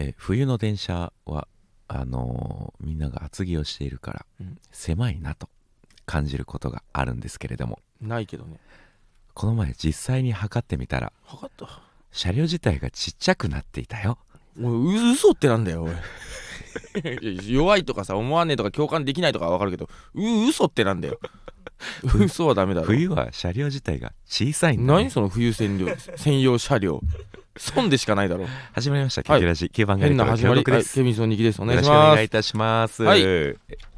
え冬の電車はあのーみんなが厚着をしているから、うん。狭いなと感じることがあるんですけれども。ないけどね。この前実際に測ってみたら測った？車両自体がちっちゃくなっていたよ。おいう嘘ってなんだよおい。弱いとかさ思わねえとか共感できないとかわかるけどう嘘ってなんだよ。嘘はダメだろ。冬は車両自体が小さいんだ、ね。何、その冬専用専用車両損でしかないだろ始まりました「キはラジ9番街変な始まりはい協力です、ケビンソンニキですお願いししくお願いいたします、はい。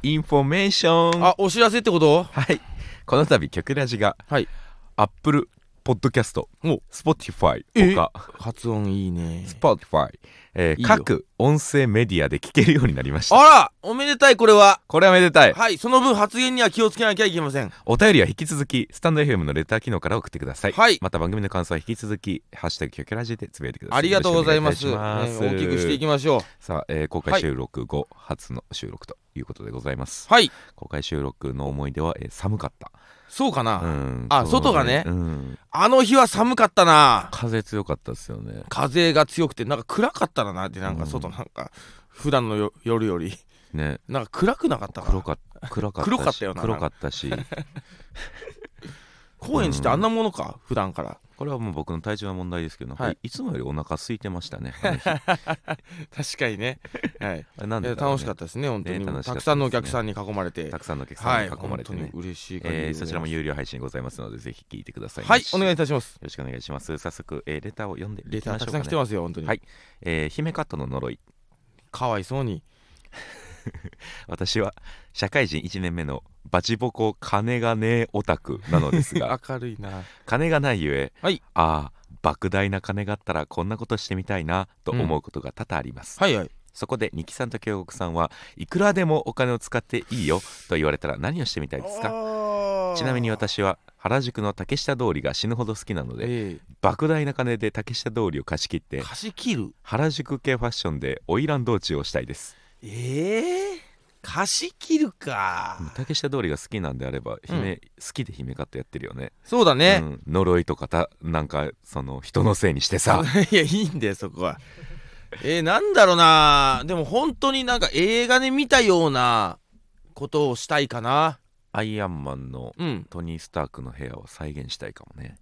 インフォメーション。あお知らせってこと？はい。この度キョキュラジがはい。アップルポッドキャスト。お。スポティファイえ？他。発音いいね。スポティファイ、えーいいよ。各音声メディアで聞けるようになりました。あらおめでたいこれは。これはめでたい。はいその分発言には気をつけなきゃいけません。お便りは引き続きスタンド FM のレター機能から送ってください、はい。また番組の感想は引き続き「ハッシュタグキョキョラジ」でつぶやいてください。ありがとうございます。よろしくお願いいたしね大きくしていきましょう。さあ、えー公開収録後、初の収録ということでございます。はい。公開収録の思い出は、えー寒かったそうかな、うんあ外がね。うん。あの日は寒かったな。風強かったですよね。風が強くてなんか暗かったなってなんかうん。外なんか普段のよ夜より。ね。なんか暗くなかったか黒かった暗かったし。黒かったよな。黒かったし。高円寺ってあんなものか？普段からこれはもう僕の体調の問題ですけど、はい。い、つもよりお腹空いてましたね 確かにね。はい。れなんでね。楽しかったですね本当に。ねたくさんのお客さんに囲まれて。たくさんのお客はいさんに囲まれてね、本当に嬉しいえーそちらも有料配信ございますのでぜひ聞いてくださいはい。お願いいいたします。よろしくお願いします。早速、えーレターを読んでいレターたくさん来てまますよ本当に。はい。えー姫カットの呪い。かわいそうに 私は社会人1年目のバチボコ金がねえオタクなのですが 明るいな。金がないゆえ、はい。ああ莫大な金があったらこんなことしてみたいなと思うことが多々あります、はいはい。そこで二木さんと京極さんはいくらでもお金を使っていいよと言われたら何をしてみたいですか？ちなみに私は原宿の竹下通りが死ぬほど好きなのでえ莫大な金で竹下通りを貸し切ってえ貸し切る。原宿系ファッションで花魁道中をしたいですええ貸し切るか。竹下通りが好きなんであれば姫、好きで姫カットやってるよね。そうだね、うん、呪いとかたなんかその人のせいにしてさ。いやいいんだよそこは。えー、なんだろうな。でも本当になんか映画で見たようなことをしたいかな。アイアンマンのうん。トニー・スタークの部屋を再現したいかもね。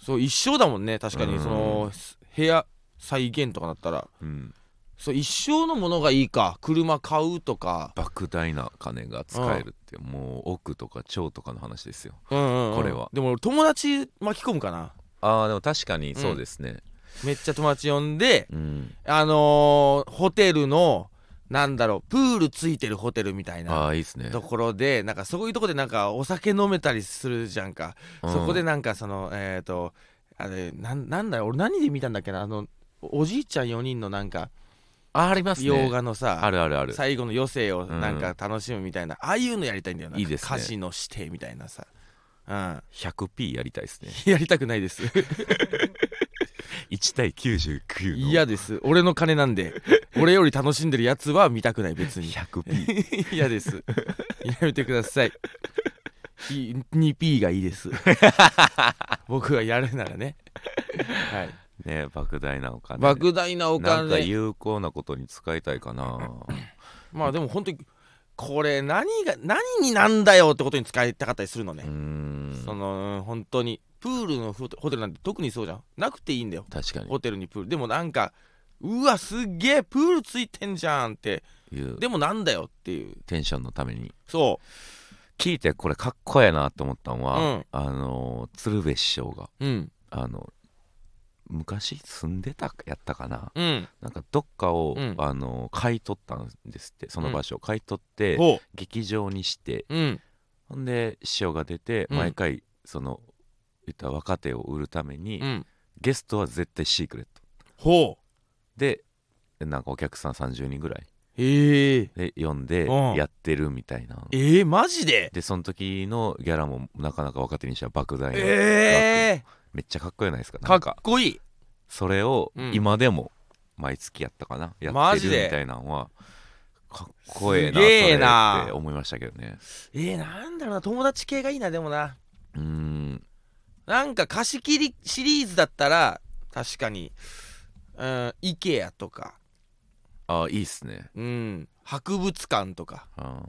そう一生だもんね確かに。うん。その部屋再現とかだったら。うんそう一生のものがいいか車買うとか。莫大な金が使えるってもう億とか兆とかの話ですよ。うんうん、うん、これは。でも俺友達巻き込むかな。あーでも確かにそうですね。めっちゃ友達呼んでうん、あのー、ホテルのなんだろうプールついてるホテルみたいなああいいですね。ところでなんかそういうとこでなんかお酒飲めたりするじゃんか、うん。そこでなんかそのえっ、とあれなんなんだよ俺何で見たんだっけなあのおじいちゃん4人のなんかあありますね。洋画のさ、あるあるある。最後の余生をなんか楽しむみたいな、ああいうのやりたいんだよな。いいですね。歌詞の指定みたいなさ。うん。100p やりたいですね。やりたくないです。1対99の。嫌です。俺の金なんで俺より楽しんでるやつは見たくない別に。100p 嫌 です。やめてください。い 2P がいいです。僕がやるならね。はいね莫大なお金。莫大なおなんか金有効なことに使いたいかな。まあでも本当にこれ何が何になんだよってことに使いたかったりするのね。そのうん本当に。プールのホテルなんて特にそうじゃん。なくていいんだよ。確かに。ホテルにプール。でもなんかうわすっげえプールついてんじゃんって。いう。でもなんだよっていう。テンションのために。そ聞いてこれかっこええなと思ったのは、うん。あの鶴瓶師匠がううん。あの昔住んでたやったかな？うん。なんかどっかを、うん。あの買い取ったんですってその場所。を買い取って、ほ劇場にして。ううん。ほんで師匠が出てうん。毎回その言ったら若手を売るために、うん。ゲストは絶対シークレット。ほう。でなんかお客さん30人ぐらい。へえ。で呼んでうん。やってるみたいな。えー、マジで？でその時のギャラもなかなか若手にしては莫大な、えめっちゃかっこいいないですか？ー、か。っこいい。それをうん。今でも毎月やったかな、やマジで？ってるみたいなのは。かっこええなって思いましたけどね。えー、なんだろうな。友達系がいいなでもな。うーん。なんか貸し切りシリーズだったら確かに。うん IKEA とか。あいいっすね。うん。博物館とか。あ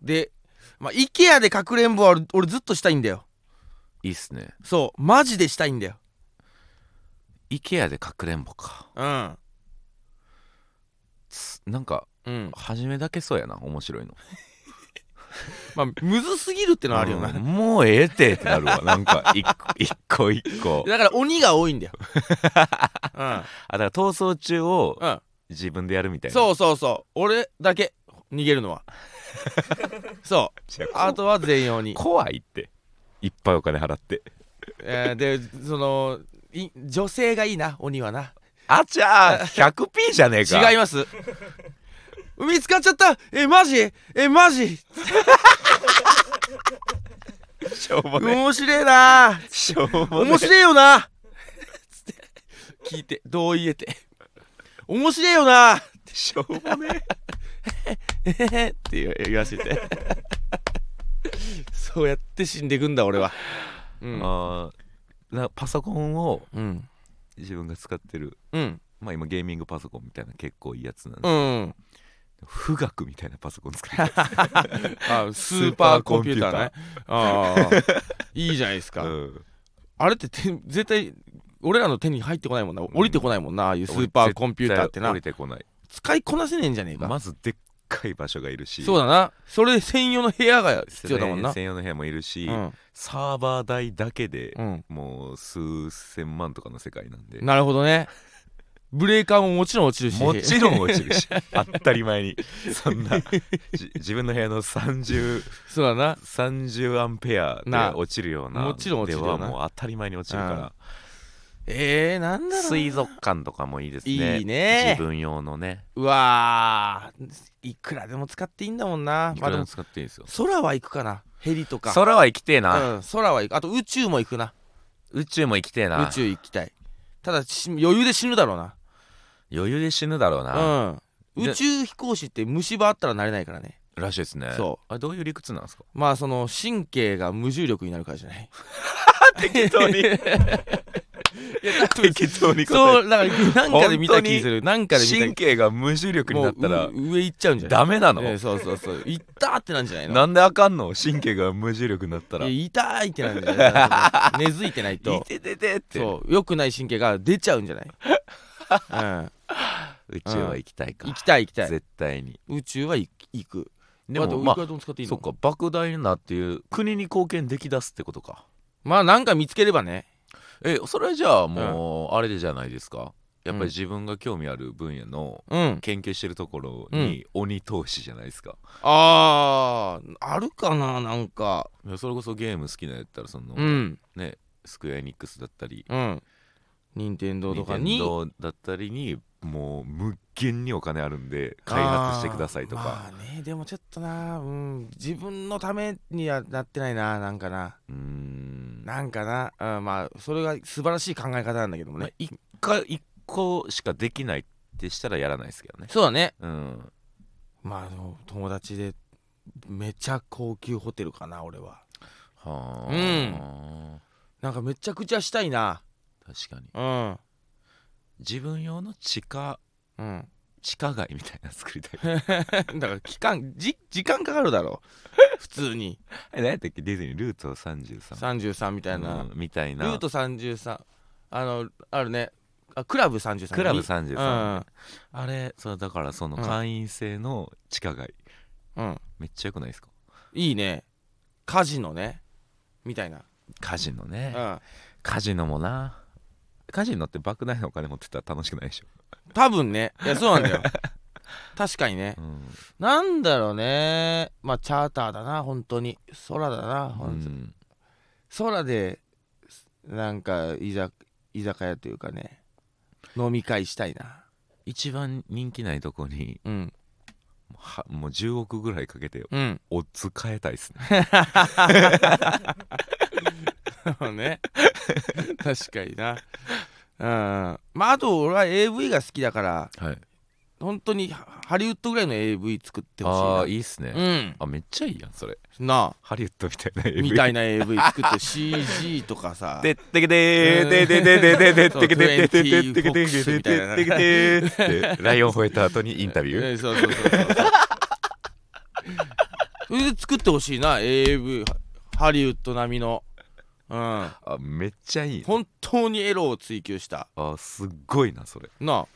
でまあ IKEA でかくれんぼは俺俺ずっとしたいんだよいいっすね。そうマジでしたいんだよ。IKEA でかくれんぼか。うん。つなんかうん。初めだけそうやな面白いの。まあむずすぎるってのはあるよな、うんもうええてってなるわ。なんか一個一個一個。だから鬼が多いんだよ。うん。あだから逃走中をうん。自分でやるみたいな。そうそうそう。俺だけ逃げるのは。そう。ああとは全用に、怖いっていっぱいお金払って。えーでそのい女性がいいな鬼はな。あちゃー 100p じゃねえか。違います。見つかっちゃった。えマジ？えマジ？しょうもね。面白えな。しょうもね。面白えよな。つって。聞いて同意得て。面白えよな。しょうもね。え って言わせてそうやって死んでいくんだ俺は。うん。あパソコンをうん。自分が使ってるうん。まあ今ゲーミングパソコンみたいな結構いいやつなんでうん富岳みたいなパソコン使って あスーパーコンピューターね。ああいいじゃないですか、うん。あれってて絶対俺らの手に入ってこないもんな。降りてこないもんなああいうスーパーコンピューターってな。降りてこない。使いこなせねえんじゃねえか、まずでっかい場所がいるし。そうだな。それ専用の部屋が必要だもんな。専用の部屋もいるし、うん。サーバー代だけでうん。もう数千万とかの世界なんで。なるほどね。ブレーカーももちろん落ちるし。もちろん落ちるし。当たり前に。そんなじ自分の部屋の3030そうだな。アンペアでな。落ちるような。もちろん落ちるよな。ではもう当たり前に落ちるからえー、なんだろうな。水族館とかもいいですね。いいね。自分用のね。うわー。いくらでも使っていいんだもんな。いくらでも使っていいですよ。空は行くかな。ヘリとか。空は行きてえな、うん、空は行く。あと宇宙も行くな。宇宙も行きてえな。宇宙行きたい。ただし余裕で死ぬだろうな。余裕で死ぬだろうな、うん。で宇宙飛行士って虫歯あったらなれないからね。らしいですね。そう。あれどういう理屈なんですか？まあその神経が無重力になるからじゃない？適当にいや多分適当に答えそうだからなんかで見た気する。なんかで見た神経が無重力になったら上行っちゃうんじゃない？ダメなの、ええそうそうそう。行ったってなんじゃないの？なんであかんの？神経が無重力になったら。痛いってなんじゃない？根付いてないいとてててって。そう。良くない神経が出ちゃうんじゃない、うん、宇宙は行きたいか、行きたい行きたい。絶対に。宇宙は行行く。でもまあそっか莫大なっていう国に貢献できだすってことか。まあなんか見つければねえそれじゃあもうあれじゃないですか。やっぱり自分が興味ある分野のうん。研究してるところに鬼投資じゃないですか、あーあるかななんか。いやそれこそゲーム好きなやったらその、うん。ねスクエアエニックスだったりうん。任天堂とかに。任天堂だったりにもう無限にお金あるんで開発してくださいとか、まあねでもちょっとなうん。自分のためにはなってないななんかな。うーん。なんかな、うん、まあそれが素晴らしい考え方なんだけどもまあね、一回一個しかできないってしたらやらないですけどね。そうだね。うん。まあ友達でめちゃ高級ホテルかな俺は。はあ、うん。なんかめちゃくちゃしたいな。確かに。うん自分用の地下うん。地下街みたいなの作りたい。だから期間じ時間かかるだろ。普通に。え何やったっけ？ディズニールート33 33みたいな、うんみたいな。ルート33あのあるね。あクラブ33クラブに33、あれそうだからそのうん。会員制の地下街、うん、うん、めっちゃよくないですか？いいね。カジノね。みたいな、カジノうね、ん、カジノもなカジノって莫大なお金持ってたら楽しくないでしょ、多分ね。いやそうなんだよ。確かにね。うん。なんだろうね。まあチャーターだな。本当に。空だな、うほんとん、空でなんか居酒居酒屋というかね。飲み会したいな。一番人気ないとこにうん。はもう10億ぐらいかけてうん。オッズ変えたいっすね ね。確かにな。うん。まああと俺は AV が好きだからはい。本当にハハリウッドぐらいの AV 作ってほしいな。ああいいっすね、うん。あめっちゃいいやんそれ。なハリウッドみたいなあ AV みたいな AV 作って CG とかさ。でってけでーででででででってけでででででででそう20ででででってライオン吠えた後にインタビューえそうそうそうそうそれで作ってほしいな AV ハリウッド並みのうん。あめっちゃいい本当にエロを追求した。あすっごいなそれ。なあ。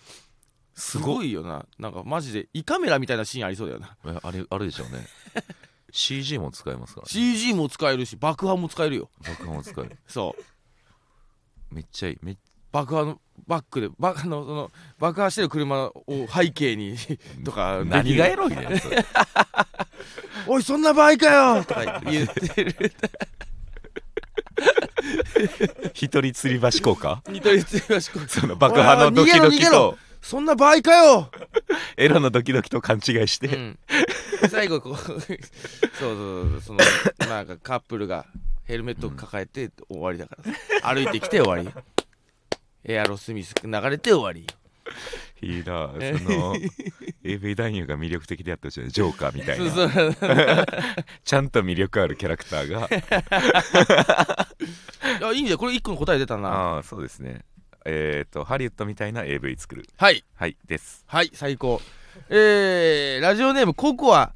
すすごいよな。なんかマジで胃カメラみたいなシーンありそうだよな。えあれあれでしょうね。CG も使えますからね。CG も使えるし爆破も使えるよ。爆破も使える そう。めっちゃいい。めっ爆破のバックでバあのその爆破してる車を背景に とか何がエロいねんおいそんな場合かよ！とか言ってる 一人吊り橋効果？ニトリつりしこその爆破のドキドキと。そんな場合かよ、エロのドキドキと勘違いして、うん、最後こうそうそうそうそのなんかカップルがヘルメットを抱えて終わりだから歩いてきて終わり。エアロスミス流れて終わりいいなその AV 男優が魅力的であってほしいね。ジョーカーみたいそうなそう。ちゃんと魅力あるキャラクターが。いやいいんじゃんこれ一個の答え出たな。ああそうですね。えっ、とハリウッドみたいな AV 作る。はい。はいです。はい最高。えー、ラジオネームココア。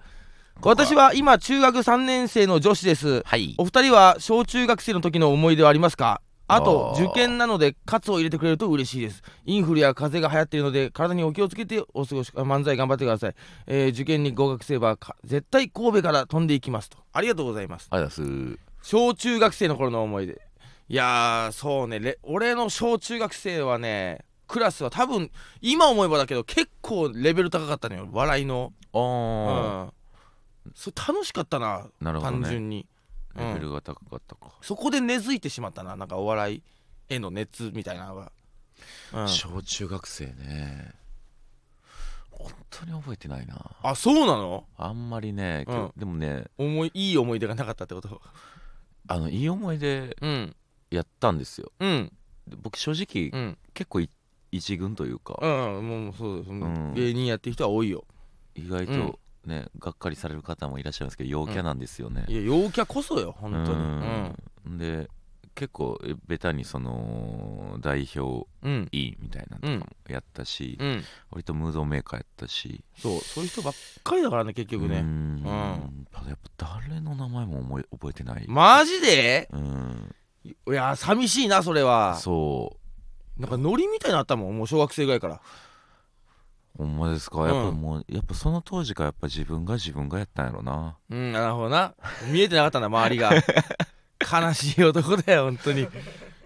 私は今中学3年生の女子です。はい。お二人は小中学生の時の思い出はありますか？あと受験なのでカツを入れてくれると嬉しいです。インフルや風邪が流行っているので体にお気をつけてお過ごし漫才頑張ってください、えー受験に合格すればか絶対神戸から飛んでいきますと。ありがとうございます。ありがとうございます。小中学生の頃の思い出。いやーそうね。レ俺の小中学生はねクラスは多分今思えばだけど結構レベル高かったのよ。笑いの。あうあ、ん。それ楽しかったなね。単純にレベルが高かったか、そこで根付いてしまったな。なんかお笑いへの熱みたいなのが、うん。小中学生ね。本当に覚えてないな。あそうなの？あんまりね、うん。でもね。思いいい思い出がなかったってこと？あのいい思い出うん。やったんですよ。うん。で僕正直、うん。結構い一軍というか、うんもうそうです、ん。芸人やってる人は多いよ。意外とね、がっかりされる方もいらっしゃいますけど陽キャなんですよね、いや陽キャこそよ本当に。うん。で結構えベタにその代表うん。うん委員みたいなのとかもやったし、うん。割とムードメーカーやったし。そうそういう人ばっかりだからね結局うねん。ただやっぱ誰の名前も思い覚えてない、マジで？うん。いや寂しいなそれは。そう。なんかノリみたいになったもんもう小学生ぐらいからほんまですか、うん。やっぱもうやっぱその当時からやっぱ自分が自分がやったんやろな。うんなるほどな。見えてなかったんだ周りが。悲しい男だよ本当に。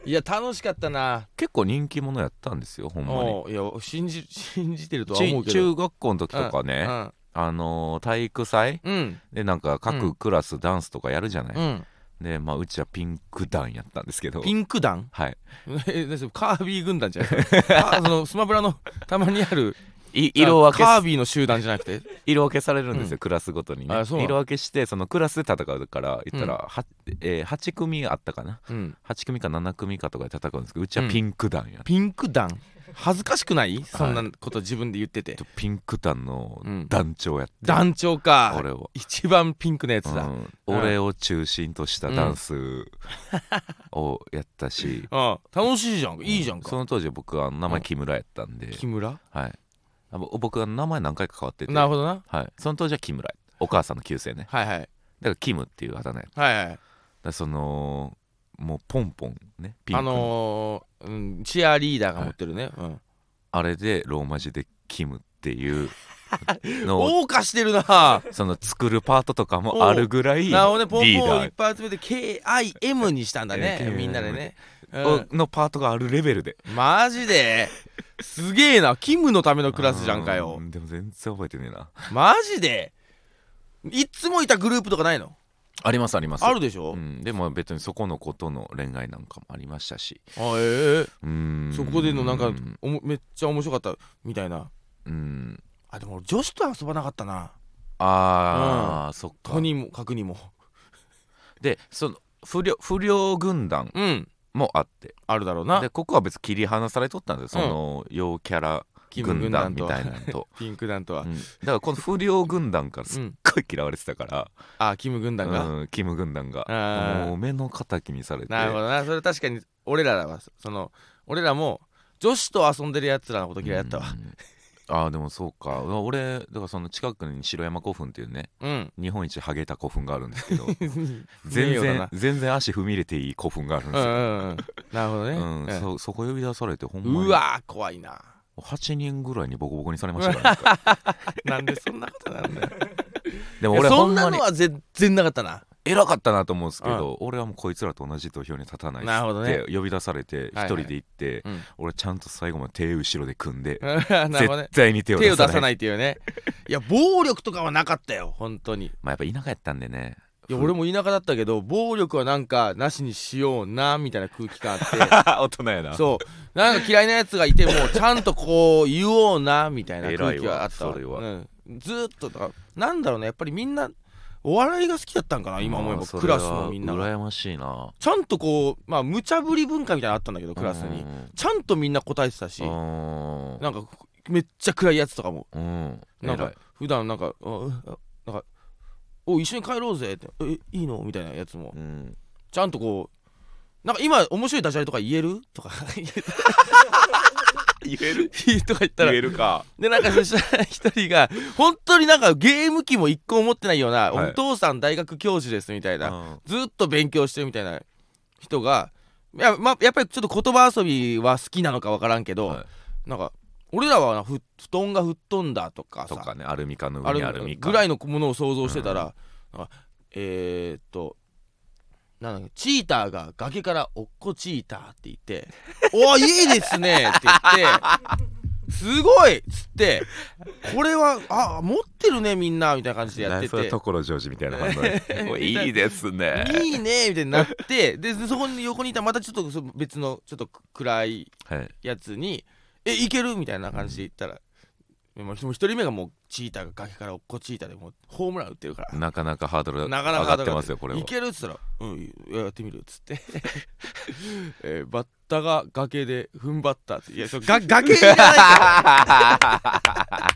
いや楽しかったな。結構人気者やったんですよほんまに。おういや信じ 信じてるとは思うちけど。中学校の時とかね、うんあのー体育祭うん。でなんか各クラスダンスとかやるじゃない、うん。でまあうちはピンク団やったんですけど。ピンク団？はい。えですカービィ軍団じゃないあそのスマブラのたまにあるい色分けカービィの集団じゃなくて色分けされるんですよ、うん。クラスごとにね。色分けしてそのクラスで戦うから言ったら、うん。はえー8組あったかな？うん。8組か7組かとかで戦うんですけどうちはピンク団や、ピンク団？恥ずかしくない？そんなこと自分で言ってて。ピンク団のうん団長やって、団長か。俺を。一番ピンクのやつだ、うん。俺を中心としたダンスを やったし、あ楽しいじゃん。いいじゃんか。その当時僕は名前木村やったんで、木村？はいあぼ僕は名前何回か変わってて。なるほどな。はい、その当時は木村お母さんの旧姓ね。はいはい。だからキムっていうあだ名はいはいらそのもうポンポンねピンクあの、のーうん、チアリーダーが持ってるね、うん。あれでローマ字でキムっていう のを。謳歌してるな。その作るパートとかもあるぐらいリなるほどね。ポンーポンをいっダぱい集めて KIM にしたんだね。えーみんなでね、うん。ーのパートがあるレベルで。マジで？すげえな。キムのためのクラスじゃんかよ。うんでも全然覚えてねえな。マジで？いっつもいたグループとかないの？ありますあります。あるでしょ、うん、でも別にそこのことの恋愛なんかもありましたし。あええ？うん。そこでのなんかうんおもめっちゃ面白かったみたいな。うん。あでも俺女子と遊ばなかったな。ああ、そっか。とにもかくにも。でその不良不良軍団うんもあって。あるだろうな。でここは別に切り離されとったんですよその陽キャラ軍軍団みたいなのと、ピンク団とは、うん。だからこの不良軍団からすっうん。ごい嫌われてたから、あキム軍団が、うん、キム軍団が。もう目の敵にされて。なるほどな。それ確かに俺らはその俺らも女子と遊んでるやつらのこと嫌いだったわ。うんああでもそうか。俺だからその近くに城山古墳っていうねうん、日本一ハゲた古墳があるんですけど 名全然全然足踏み入れていい古墳があるんですよ、うんうんうん。なるほどね、うんうんそそこ呼び出されてほんまに。うわー怖いな。8人ぐらいにボコボコにされましたから、ね、なんでそんなことなんだよ。でもいやそんなのは全然なかったな偉かったなと思うんですけど、俺はもうこいつらと同じ土俵に立たないっつなるほどね。って呼び出されて一人で行って、うん。俺ちゃんと最後まで手後ろで組んで、絶対に手を出さない。手を出さないっていうね。いや暴力とかはなかったよ本当に。い まあやっぱ田舎やったんでね。や俺も田舎だったけど暴力はなんかなしにしようなみたいな空気感あっ 大人やな。てそう。なんか嫌いなやつがいてもちゃんとこう言おうなみたいな空気はあったわ。うん、ずーっとだからなんだろうねやっぱりみんなお笑いが好きだったんかな今思えば。クラスのみんなが。羨ましいな。ちゃんとこうまあ無茶ぶり文化みたいなのあったんだけどクラスに。うんちゃんとみんな答えてたし。うん。なんかめっちゃ暗いやつとかも。うん。なんか普段なんかなんかお一緒に帰ろうぜってえいいの？みたいなやつも。うん。ちゃんとこうなんか今面白いダジャレとか言える？とか 言える？とか言ったら。言えるか。でなんかそしたら一人が本当になんかゲーム機も一個も持ってないような、はい。お父さん大学教授ですみたいな、うん。ずっと勉強してるみたいな人がや,、ま、やっぱりちょっと言葉遊びは好きなのかわからんけど、はなんか俺らはなふ布団が吹っ飛んだとかさとかねアルミ缶のある上にアルミ缶ぐらいのものを想像してたら、なんかえー、っとなんチーターが崖から落っこチーターって言って「おいいですね」って言って「すごい!」っつって「これはあ持ってるねみんな」みたいな感じでやってて。所ジョージみたいな反応で おいいですねいいねみたいになってでそこに横にいたまたちょっとそ別のちょっと暗いはいやつに「えいける?」みたいな感じで言ったら、もう一人目がもうチーターが崖から落っこチーターでもうホームラン打ってるから。なかなかハードル上がってますよこれは。いけるっつったら「うんいややってみる」っつって、えーバッタが崖で踏ん張ったって。いやそれが崖じゃないか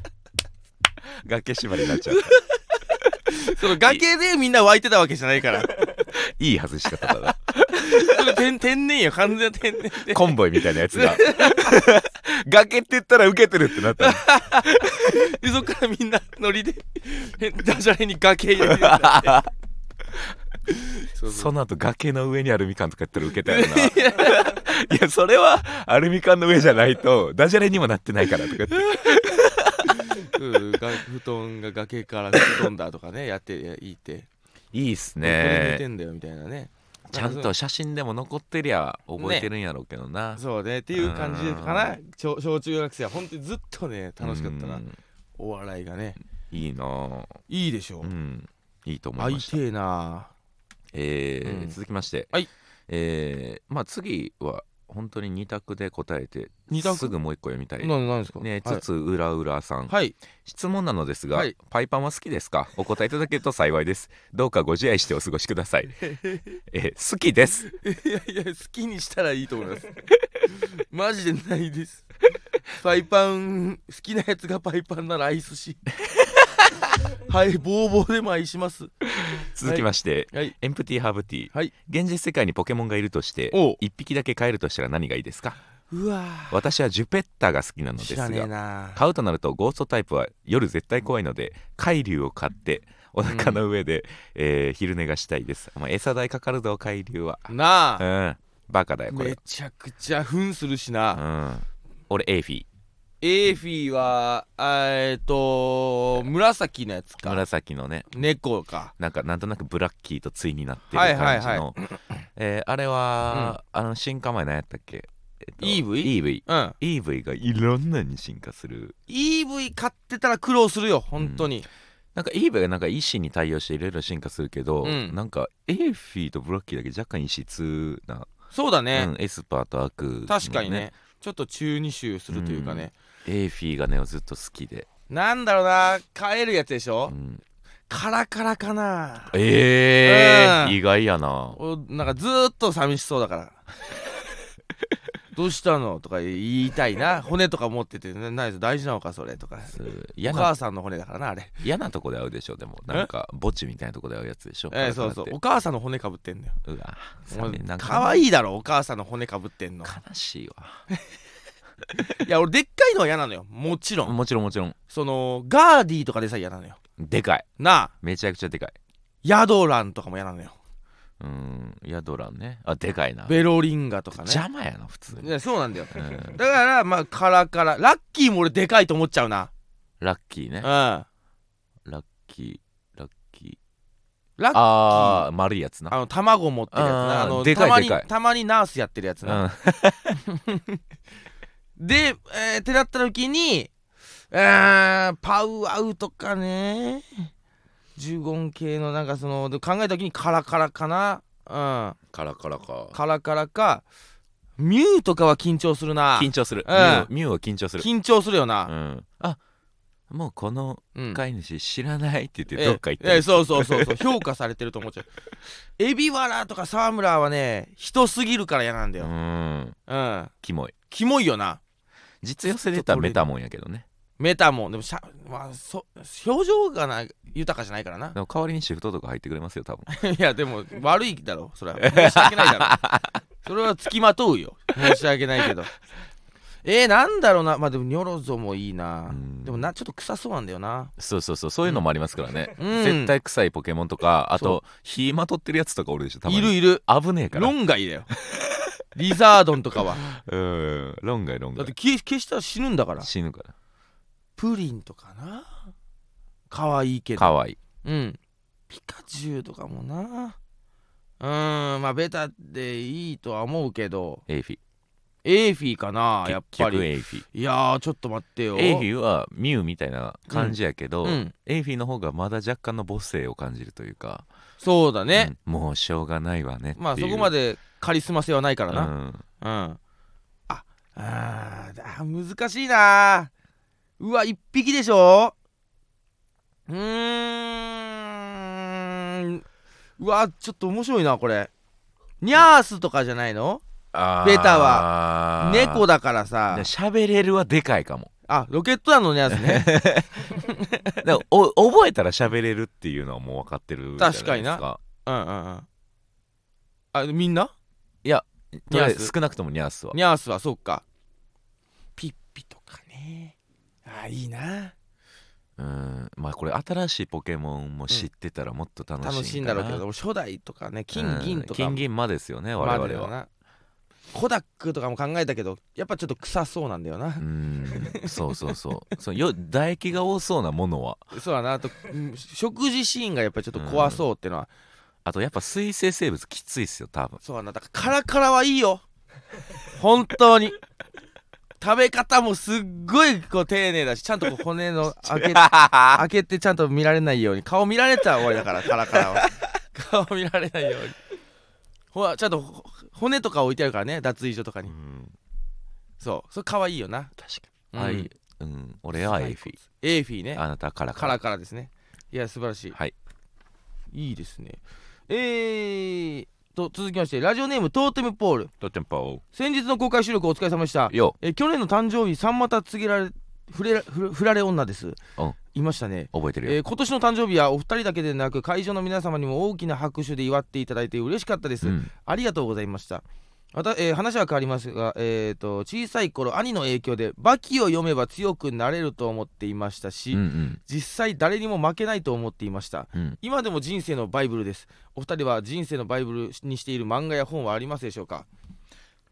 崖縛りになっちゃ うらその崖でみんな湧いてたわけじゃないから。いい外し方だなそ れ天天然よ完全な天然で。コンボイみたいなやつが。崖って言ったら受けてるってなった でそっからみんなノリでへダジャレに崖入れてるんだって。そうその後崖の上にアルミ缶とかやったら受けたよな。いやそれはアルミ缶の上じゃないとダジャレにもなってないからとか言って。うんが布団が崖から吹っ飛んだとかねやっていいって。いいっすこれ寝てねんだよみたいなね ちゃんと写真でも残ってりゃ覚えてるんやろうけどな、そうね。っていう感じかな。小小中学生は本当にずっとね楽しかったな。うん。お笑いがね。いいなぁいいでしょ。うん。いいと思いました。てえなえーうん。続きまして、はい。えーまあ次は本当に2択で答えて二択？すぐもう一個読みたい。ななんですか？ねはい。つつうらうらさん、はい。質問なのですが、はい。パイパンは好きですか？お答えいただけると幸いです。どうかご自愛してお過ごしください。えー好きです。いやいや好きにしたらいいと思います。マジでないです。パイパン好きなやつがパイパンなら愛すしはいボーボーでも愛します。続きまして、はい。エンプティハーブティー、はい。現実世界にポケモンがいるとしておう。1匹だけ飼えるとしたら何がいいですか？うわ私はジュペッタが好きなのですがな飼うとなるとゴーストタイプは夜絶対怖いので海竜を飼ってお腹の上で、えー昼寝がしたいです、まあ、餌代かかるぞ海竜は。なあ。うん。バカだよこれめちゃくちゃ糞するしな、うん。俺エーフィーエーフィーはあえっと紫のやつか。紫のね。猫か。なんかなんとなくブラッキーと対になってるはい感じの、はい。はえーあれは、あの進化前何やったっけ、えっと EV？EV うん。EV がいろんなに進化する。EV 買ってたら苦労するよ本当に、なんか EV がなんか意志に対応していろいろ進化するけど、うん。なんかエーフィーとブラッキーだけ若干異質な、そうだね、うん、エスパーとアク、確かにねちょっと中二臭するというかね、エーフィーがねずっと好きで、なんだろうな。買えるやつでしょ、うん。カラカラかな。えー。うん。意外やな。おなんかずーっと寂しそうだからどうしたの?」とか言いたいな。骨とか持ってて「な何大事なのかそれ」とか。お母さんの骨だからなあれ。嫌なとこで会うでしょでも。なんか墓地みたいなとこで会うやつでしょ。えーそうそう。お母さんの骨かぶってんのよ。うわかわいいだろお母さんの骨かぶってんの。悲しいわ。いや俺でっかいのは嫌なのよ。もちろん。もちろんもちろん。そのガーディとかでさえ嫌なのよ。でかい。なあ。めちゃくちゃでかい。ヤドランとかも嫌なのようん。ヤドランね。あでかいな。ベロリンガとかね。邪魔やな普通に、そうなんだよ。うん。だからまあカラカラ。ラッキーも俺でかいと思っちゃうな。ラッキーね。うん。ララッキー。ラッキー。ッあー丸いやつな。あの卵持ってるやつな。あのでかいでかい。たまにナースやってるやつな、うん。で、えー、ってなった時にえー、パウアウとかねジュゴン系のなんかそので考えた時にカラカラかな？うん。カラカラか。カラカラか。ミュウとかは緊張するな。緊張する、うん。ミュウは緊張する。緊張するような、ん。あもうこのうん。飼い主知らないって言ってえどっか行ってええそうそうそうそう。評価されてると思っちゃう。エビワラとか沢村はね人すぎるから嫌なんだうよん。うん。キモい。キモいよな。実用性で言ったらメタモンやけどねメタもでもしゃ、まあ、そ表情がな豊かじゃないからな。でも代わりにシフトとか入ってくれますよ多分。いやでも悪いだろそれは。申し訳ないだろ。それはつきまとうよ。申し訳ないけど。えー、なんだろうな。まあでもニョロゾもいいな。うん。でもなちょっと臭そうなんだよな。そうそうそう。そういうのもありますからね、うん。絶対臭いポケモンとかあそと火まとってるやつとかおるでしょいるいる。危ねえから。論外だよ。リザードンとかは。うん。論外論外。だって消消したら死ぬんだから。死ぬからプリンとかな。可愛いけど。かわい。いうん。ピカチュウとかもな。うーんまあベタでいいとは思うけど。エイフィエーフィーかなやっぱ結局りエーフィいやーちょっと待ってよ。エイフィはミュウみたいな感じやけど、うん。エイフィの方がまだ若干の母性を感じるというか。そうだね、うん。もうしょうがないわねっていう。まあそこまでカリスマ性はないからな。うん。うん、ああーだ難しいなうわ一匹でしょ？うーん。うわちょっと面白いなこれ。ニャースとかじゃないの？ベタは。猫だからさ。で喋れるはでかいかも。あロケット団のニャースね。でもお覚えたら喋れるっていうのはもう分かってる確かにな。うんうんうん。あみんな？いや少なくともニャースは。ニャースはそうかピッピとかねあいいな。うん。まあこれ新しいポケモンも知ってたらもっと楽しい楽しいんだろうけど初代とかね金銀とか。金銀魔ですよね我ま々はコダックとかも考えたけどやっぱちょっと臭そうなんだよな。うん。そうそうそう。そうよ唾液が多そうなものは。そうだな。あとうん食事シーンがやっぱりちょっと怖そうっていうのは、あとやっぱ水生生物きついっすよ多分。そうだな。だからカラカラはいいよ。本当に食べ方もすっごいこう丁寧だしちゃんとこう骨の 開け 開けてちゃんと見られないように。顔見られたら終わりだからカラカラは。顔見られないように。ほらちゃんとほ骨とか置いてあるからね脱衣所とかに。うん。そう。それ可愛いよな。確かうん。に、はいうん、俺はエイフィエーフィーね。あなたからカラカラですね。いや素晴らしい。はい。いいですね。えーと続きましてラジオネームトーテムポール。とても先日の公開収録お疲れ様でした。よ。え去年の誕生日三股告げられ触れらふ振られ女です。うん。いましたね。覚えてるよ、えー今年の誕生日はお二人だけでなく会場の皆様にも大きな拍手で祝っていただいて嬉しかったです、うん。ありがとうございましたまた、えー話は変わりますが、えー、と小さい頃兄の影響で「バキ」を読めば強くなれると思っていましたし、うんうん。実際誰にも負けないと思っていました。うん。今でも人生のバイブルです。お二人は人生のバイブルにしている漫画や本はありますでしょうか、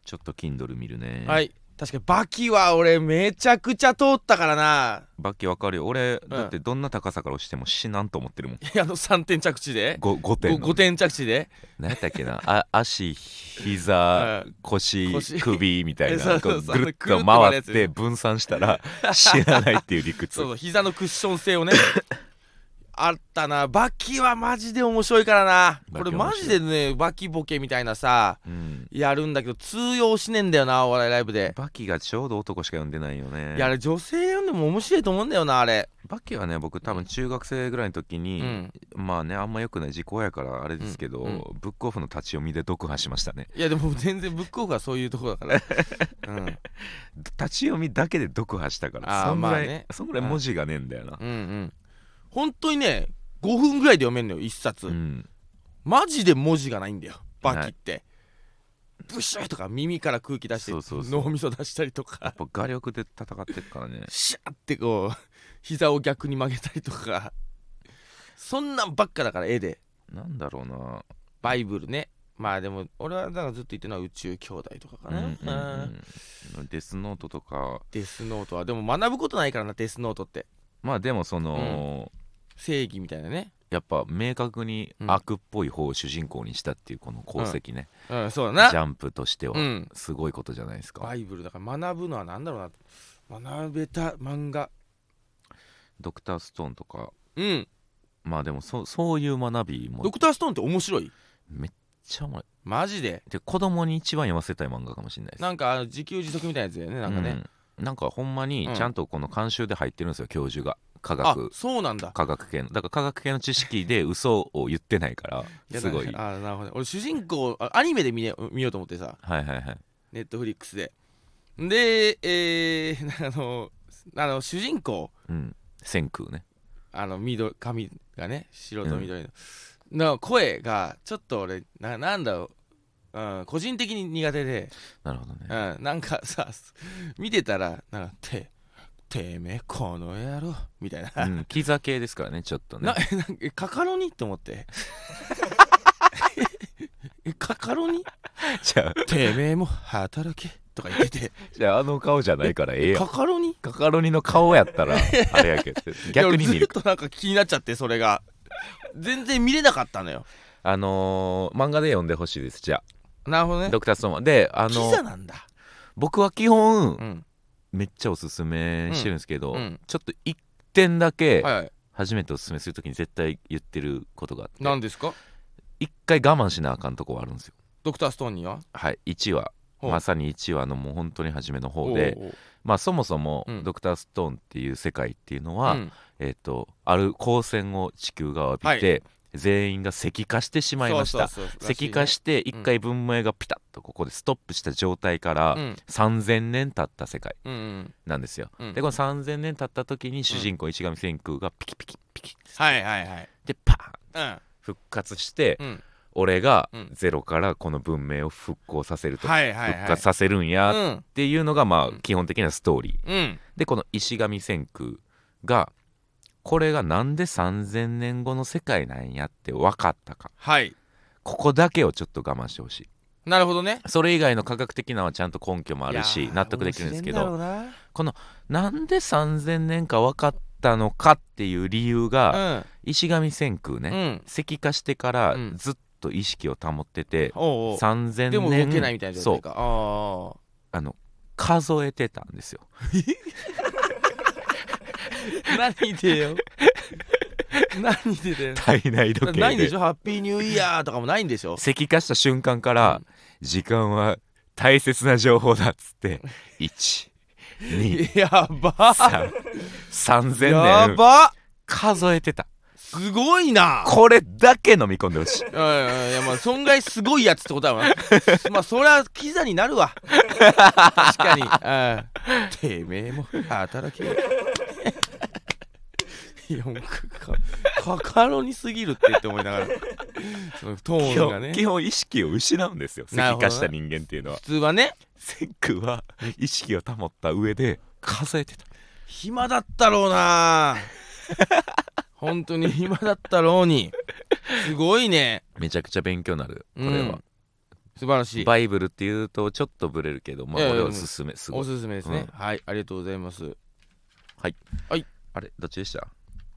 ちょっと Kindle 見るね。はい確かにバキは俺めちゃくちゃ通ったからな。バッキーわかるよ。俺だってどんな高さから落ちても死なんと思ってるもん。い やあの3点着地で？5, 5点 5, 点着地で？何やったっけな？あ足膝うん。腰腰。首みたいな。ぐるっと回って分散したら死なないっていう理屈。そうそう。膝のクッション性をねあったな。バキはマジで面白いからな。これマジでねバキボケみたいなさうん。やるんだけど通用しねえんだよなお笑いライブで。バキがちょうど男しか読んでないよね。いやあれ女性読んでも面白いと思うんだよなあれ。バキはね僕多分中学生ぐらいの時に、うん。まあねあんま良くない時効やからあれですけど、うんうん。ブックオフの立ち読みで読破しましたね。いやでも全然ブックオフはそういうとこだから。うん。立ち読みだけで読破したからそんぐらい、まあねそんぐらい文字がねえんだよな。うんうん本当にね5分ぐらいで読めんのよ1冊、うん。マジで文字がないんだよバキって、ブシューとか耳から空気出して脳みそ出したりとか。やっぱ画力で戦ってるからね。シャーってこう膝を逆に曲げたりとか。そんなんばっかだから絵で。なんだろうな。バイブルね。まあでも俺はだからずっと言ってるのは宇宙兄弟とかかな、うんうんデスノートとか。デスノートは。でも学ぶことないからなデスノートって。まあでもその、正義みたいなね。やっぱ明確にうん。悪っぽい方を主人公にしたっていうこの功績ね、うん。そうだな。ジャンプとしてはうん。すごいことじゃないですか、バイブルだから学ぶのは何だろうな。学べた漫画。ドクターストーンとか。うん。まあでもそそういう学びも。めっドクターストーンって面白い？ちゃおもろい。マジで？で子供に一番読ませたい漫画かもしれないです。なんかあの自給自足みたいなやつだよねなんかね、うん。なんかほんまにうんちゃんとこの監修で入ってるんですよ教授が科あ学そうなんだ。科学系の。だから科学系の知識で嘘を言ってないからやすごい。だあなるほど。ね俺主人公あアニメで見,、ね、見ようと思ってさ。はいはいはい。ネットフリックスで。でえー、あのあの主人公。うん。千空ね。あの緑髪がね白と緑の、の声がちょっと俺ななんだろう、うん、個人的に苦手で、なるほどね。うん、なんかさ 見てたらなんかててめえこの野郎。みたいな、うんキザ系ですからねちょっとね。ななんかえカカロニって思って。えカカロニ？じゃあ。てめえも働け。とか言ってて。じゃああの顔じゃないからええやんカカロニ？カカロニの顔やったらあれやけど 逆に見る。っとなんか気になっちゃってそれが。全然見れなかったのよ。あのー漫画で読んでほしいですじゃあ。なるほどね。ドクターストーンは。であキのザなんだ。僕は基本うんめっちゃおすすめしてるんですけど、うん。うんちょっと一点だけはいはい。初めておすすめするときに絶対言ってることがあって何ですか？一回我慢しなあかんとこはあるんですよ。ドクターストーンには？はい1話。まさに1話のもう本当に初めの方でまあそもそもうん。ドクターストーンっていう世界っていうのは、うん。えっ、とある光線を地球が浴びて、全員が石化してしまいました。石化して一回文明がピタッとここでストップした状態からうん。3000年経った世界なんですよ、うん。でこの3000年経った時に主人公石上千空がピキピキピキはいはいはい。でパーンうん。復活して、うん。俺がうん。ゼロからこの文明を復興させると、はいはいはい。復活させるんやっうん。ていうのがまうん。あ基本的なストーリー。うん。でこの石上千空がこれがなんで3000年後の世界なんやって分かったか。はい。ここだけをちょっと我慢してほしい。なるほどね。それ以外の科学的なのはちゃんと根拠もあるし納得できるんですけ面ど白いんだろな。んで3000年か分かったのかっていう理由うがな石上千空ね、うん。うん石化してからうん。ずっと意識を保ってて、おうおう。3000年でも動けないみたいな状そう。ああの数えてたんですよ。あ 何でよ。何でだよ。体内時計で。ないんでしょ？ハッピーニューイヤーとかもないんでしょ？石化した瞬間から、うん。時間は大切な情報だっつって123やば。3000や年。ば。数えてた。すごいな。これだけ飲み込んでほしい。いやいやいやまあ損害すごいやつってことだわ。な まあそりゃキザになるわ。確かに。うん。てめえも働けよいやもうかカカロニすぎるってって思いながら。そのト基ーンがね。本基本意識を失うんですよ。石化した人間っていうのは。普通はね。セックは意識を保った上で数えてた。暇だったろうな。本当に暇だったろうに。すごいね。めちゃくちゃ勉強になるこれは。うん、素晴らしい。バイブルっていうとちょっとブレるけどまあいやいや俺はおすすめすごい。おすすめですね、うん。はいありがとうございます。あれどっちでした？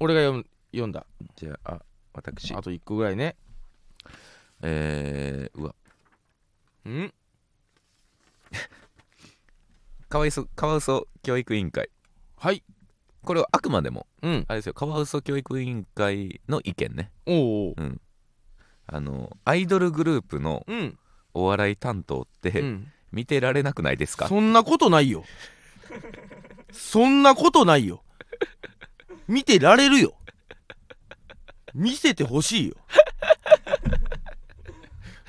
俺が読ん読んだ。じゃああ私。あと1個ぐらいね。えー、うわ。ん？カワウソカワウソ教育委員会。はい。これはあくまでもうん。あれですよ。カワウソ教育委員会の意見ね。おうおう。うん。あのアイドルグループのうん。お笑い担当って、うん。見てられなくないですか？そんなことないよ。そんなことないよ見てられるよ。見せてほしいよ。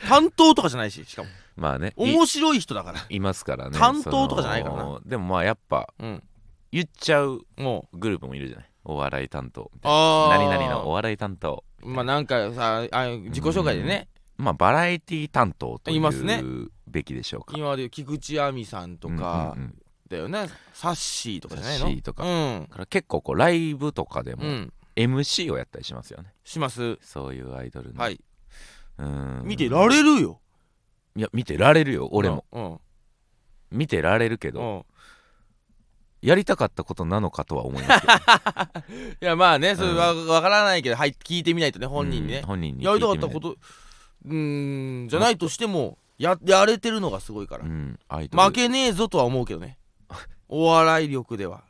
担当とかじゃないししかも。まあね。い面白い人だから。いますからね。担当とかじゃないからな。でもまあやっぱうん。言っちゃうもう。グループもいるじゃない？お笑い担当。あ何々のお笑い担当。まあなんかさあ自己紹介でね。まあバラエティ担当といいますね。うべきでしょうか。今まで菊池亜美さんとかうんうんうんだよね。サッシーとかじゃないの？サッシーとか。うん。だから結構こうライブとかでもうん。MC をやったりしますよね。します？そういうアイドルの。はい。うん。見てられるよ。いや見てられるよ俺も。うん。見てられるけど。うん。やりたかったことなのかとは思いますけど いやまあねそれはわからないけどはい聞いてみないとね本人にね。うん本人にやりたかってたことうーんじゃないとしてもややれてるのがすごいから。うんアイドル。負けねえぞとは思うけどねお笑い力では。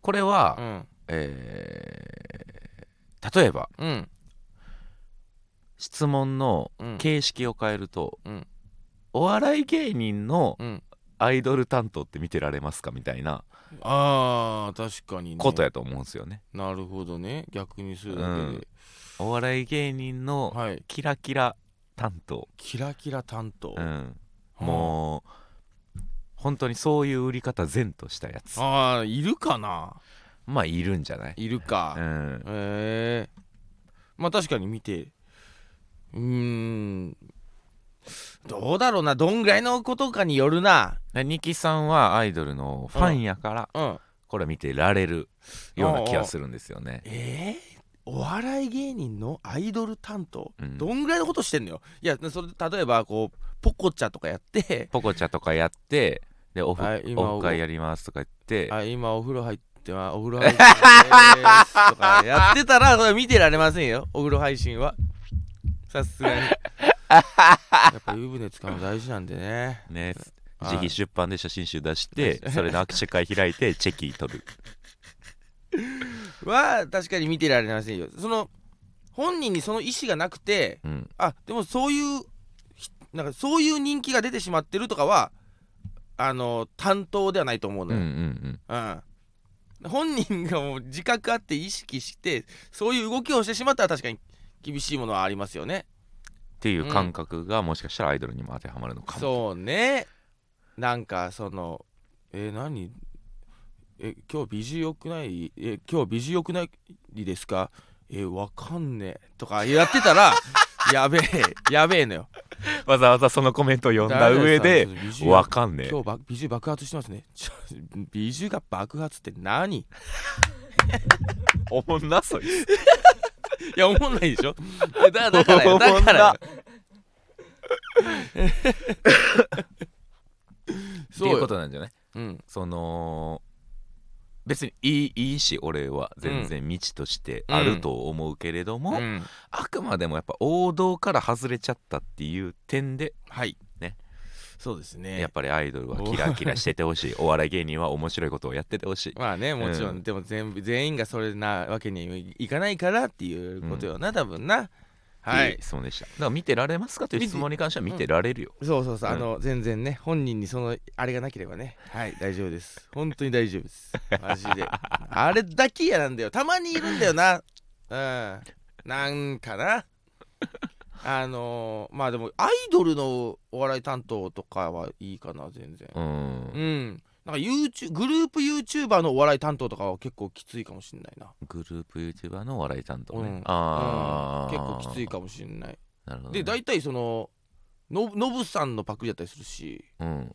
これは、うん。えー例えばうん。質問のうん。形式を変えると、うん。お笑い芸人のうん。アイドル担当って見てられますかみたいなあー確かにね。ことやと思うんですよね、なるほどね。逆にするだけで、お笑い芸人のはい。キラキラ担当、キラキラ担当、うん、もう本当にそういう売り方善としたやつ。ああいるかな？まあいるんじゃない、いるか、うん、へえまあ確かに見て。うーん。どうだろうな。どんぐらいのことかによるな。でニキさんはアイドルのファンやからうん。これ見てられるような気がするんですよね。えー、お笑い芸人のアイドル担当、うん。どんぐらいのことしてんのよ？いやそれ例えばこうポコチャとかやって。ポコチャとかやってでオフ,、はい今オフ会やりますとか言って。あ今お風呂入ってまお風呂入ってますとかやってたらそれ見てられませんよ。お風呂配信は。さすがに。やっぱ湯船使うの大事なんでね。ね。はい。自費出版で写真集出してそれの握手会開いてチェキ取る。は確かに見てられませんよ。その本人にその意思がなくてうんあでもそういうひなんかそういう人気が出てしまってるとかはあの担当ではないと思ううんうのよ、ん。うん。本人がもう自覚あって意識してそういう動きをしてしまったら確かに厳しいものはありますよね。っていう感覚がもしかしたらアイドルにも当てはまるのかも。そうね。なんかそのえー何？え今日美女よくない？え今日美女よくないですか？えわかんねえ。とかやってたら やべえやべえのよ わざわざそのコメントを読んだ上でわかんねえ。今日ば美女爆発してますね。美女が爆発って何？おもんなそいつ。いや思んないでしょ？だだからよだからよ。っていうことなんじゃない？うん。その別にいいいいし俺は全然道としてあると思うけれども、うん。あくまでもやっぱ王道から外れちゃったっていう点ではい。ね。そうですね。やっぱりアイドルはキラキラしててほしい。お笑い芸人は面白いことをやっててほしい。まあねもちろん、うんでも全部全員がそれなわけにいかないからっていうことよな、多分なはい。質問でした。だから見てられますかという質問に関しては見てられるよ、そうそうそう、うん。あの全然ね本人にそのあれがなければね。はい大丈夫です。本当に大丈夫です。マジで。あれだけ嫌なんだよ。たまにいるんだよな。うん。なんかな。あのー、まあでもアイドルのお笑い担当とかはいいかな全然。うん。うんなんか YouTube グループ YouTuber のお笑い担当とかは結構きついかもしんないな。グループ YouTuber のお笑い担当ね、うん。ああ、結構きついかもしんない。なるほどね、で大体そののノブさんのパクリだったりするし。うん。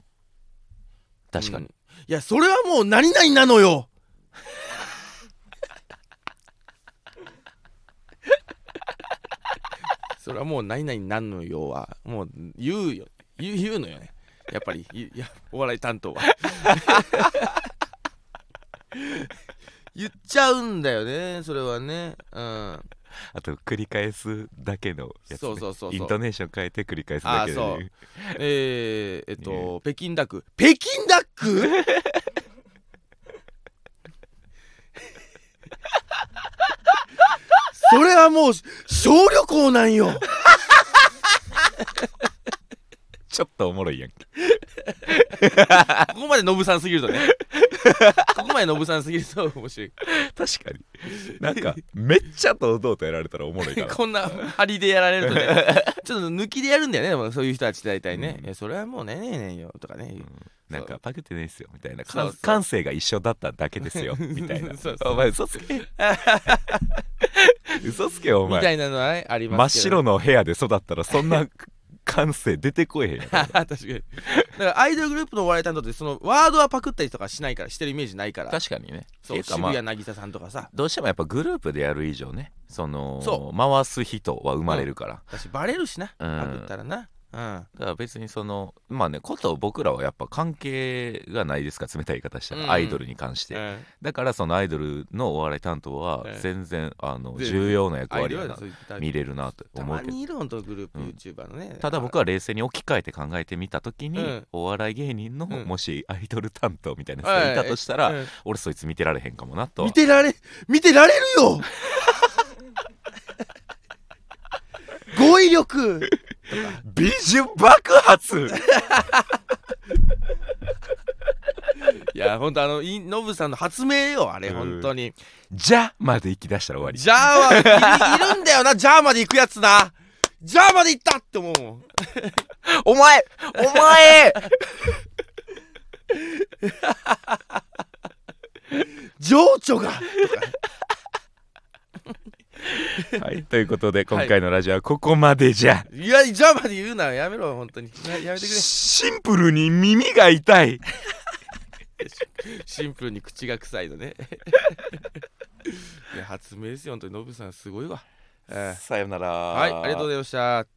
確かに、うん。いやそれはもう何々なのよ。それはもう何々なんのよはもう言うよ。言う言うのよねやっぱりいい やお笑い担当は。言っちゃうんだよねそれはね。うん。あと繰り返すだけのやつ、ね、そうそうそうそう。イントネーション変えて繰り返すだけで、あーそう。えー、えっと、ね。北京ダック。北京ダック？それはもう小旅行なんよちょっとおもろいやんけ。ここまでノブさんすぎるとね。ここま前ノブさんすぎると面白い。確かに。なんかめっちゃ堂々とやられたらおもろいから。こんな張りでやられるとね。ちょっと抜きでやるんだよね。でもそういう人たち大体ね、うん。いやそれはもうねえねえねえよとかね、なんかパクってないっすよみたいな。感性が一緒だっただけですよみたいな。そうそうお前嘘つけ。嘘つけよおみた前いなのはねあり真っますけど。白の部屋で育ったらそんな感性出てこえへん 確かに。だからアイドルグループのお笑い担当ってそのワードはパクったりとかしないからしてるイメージないから確かにねそうまあ谷渚さんとかさ。どうしてもやっぱグループでやる以上ねそのそ回す人は生まれるから、私バレるしな。うん。パクったらなうん。だから別にそのまあねこと僕らはやっぱ関係がないですか冷たい言い方したら、うん。アイドルに関して、うんだからそのアイドルのお笑い担当はうん全然あの重要な役割やなドルはそういった見れるなとた思うけど。まにいる本当グループのねただ僕は冷静に置き換えて考えてみた時に、うん。お笑い芸人のうん。もしアイドル担当みたいな人がいたとしたら、うん俺そいつ見てられへんかもなと。は見てられ見てられるよ語彙力。美女爆発。いや本当あのいノブさんの発明よあれうん。本当に。じゃまで行き出したら終わり。じゃあはいるんだよな。じゃあまで行くやつな。じゃあまで行ったって思うもん。お前お前。情緒が はいということで今回のラジオはここまでじゃ、いやじゃあまで言うな。やめろ本当に。ややめてくれ。シンプルに耳が痛い。シンプルに口が臭いのね。いや発明ですよ本当に。ノブさんすごいわ、えーさよなら。はいありがとうございました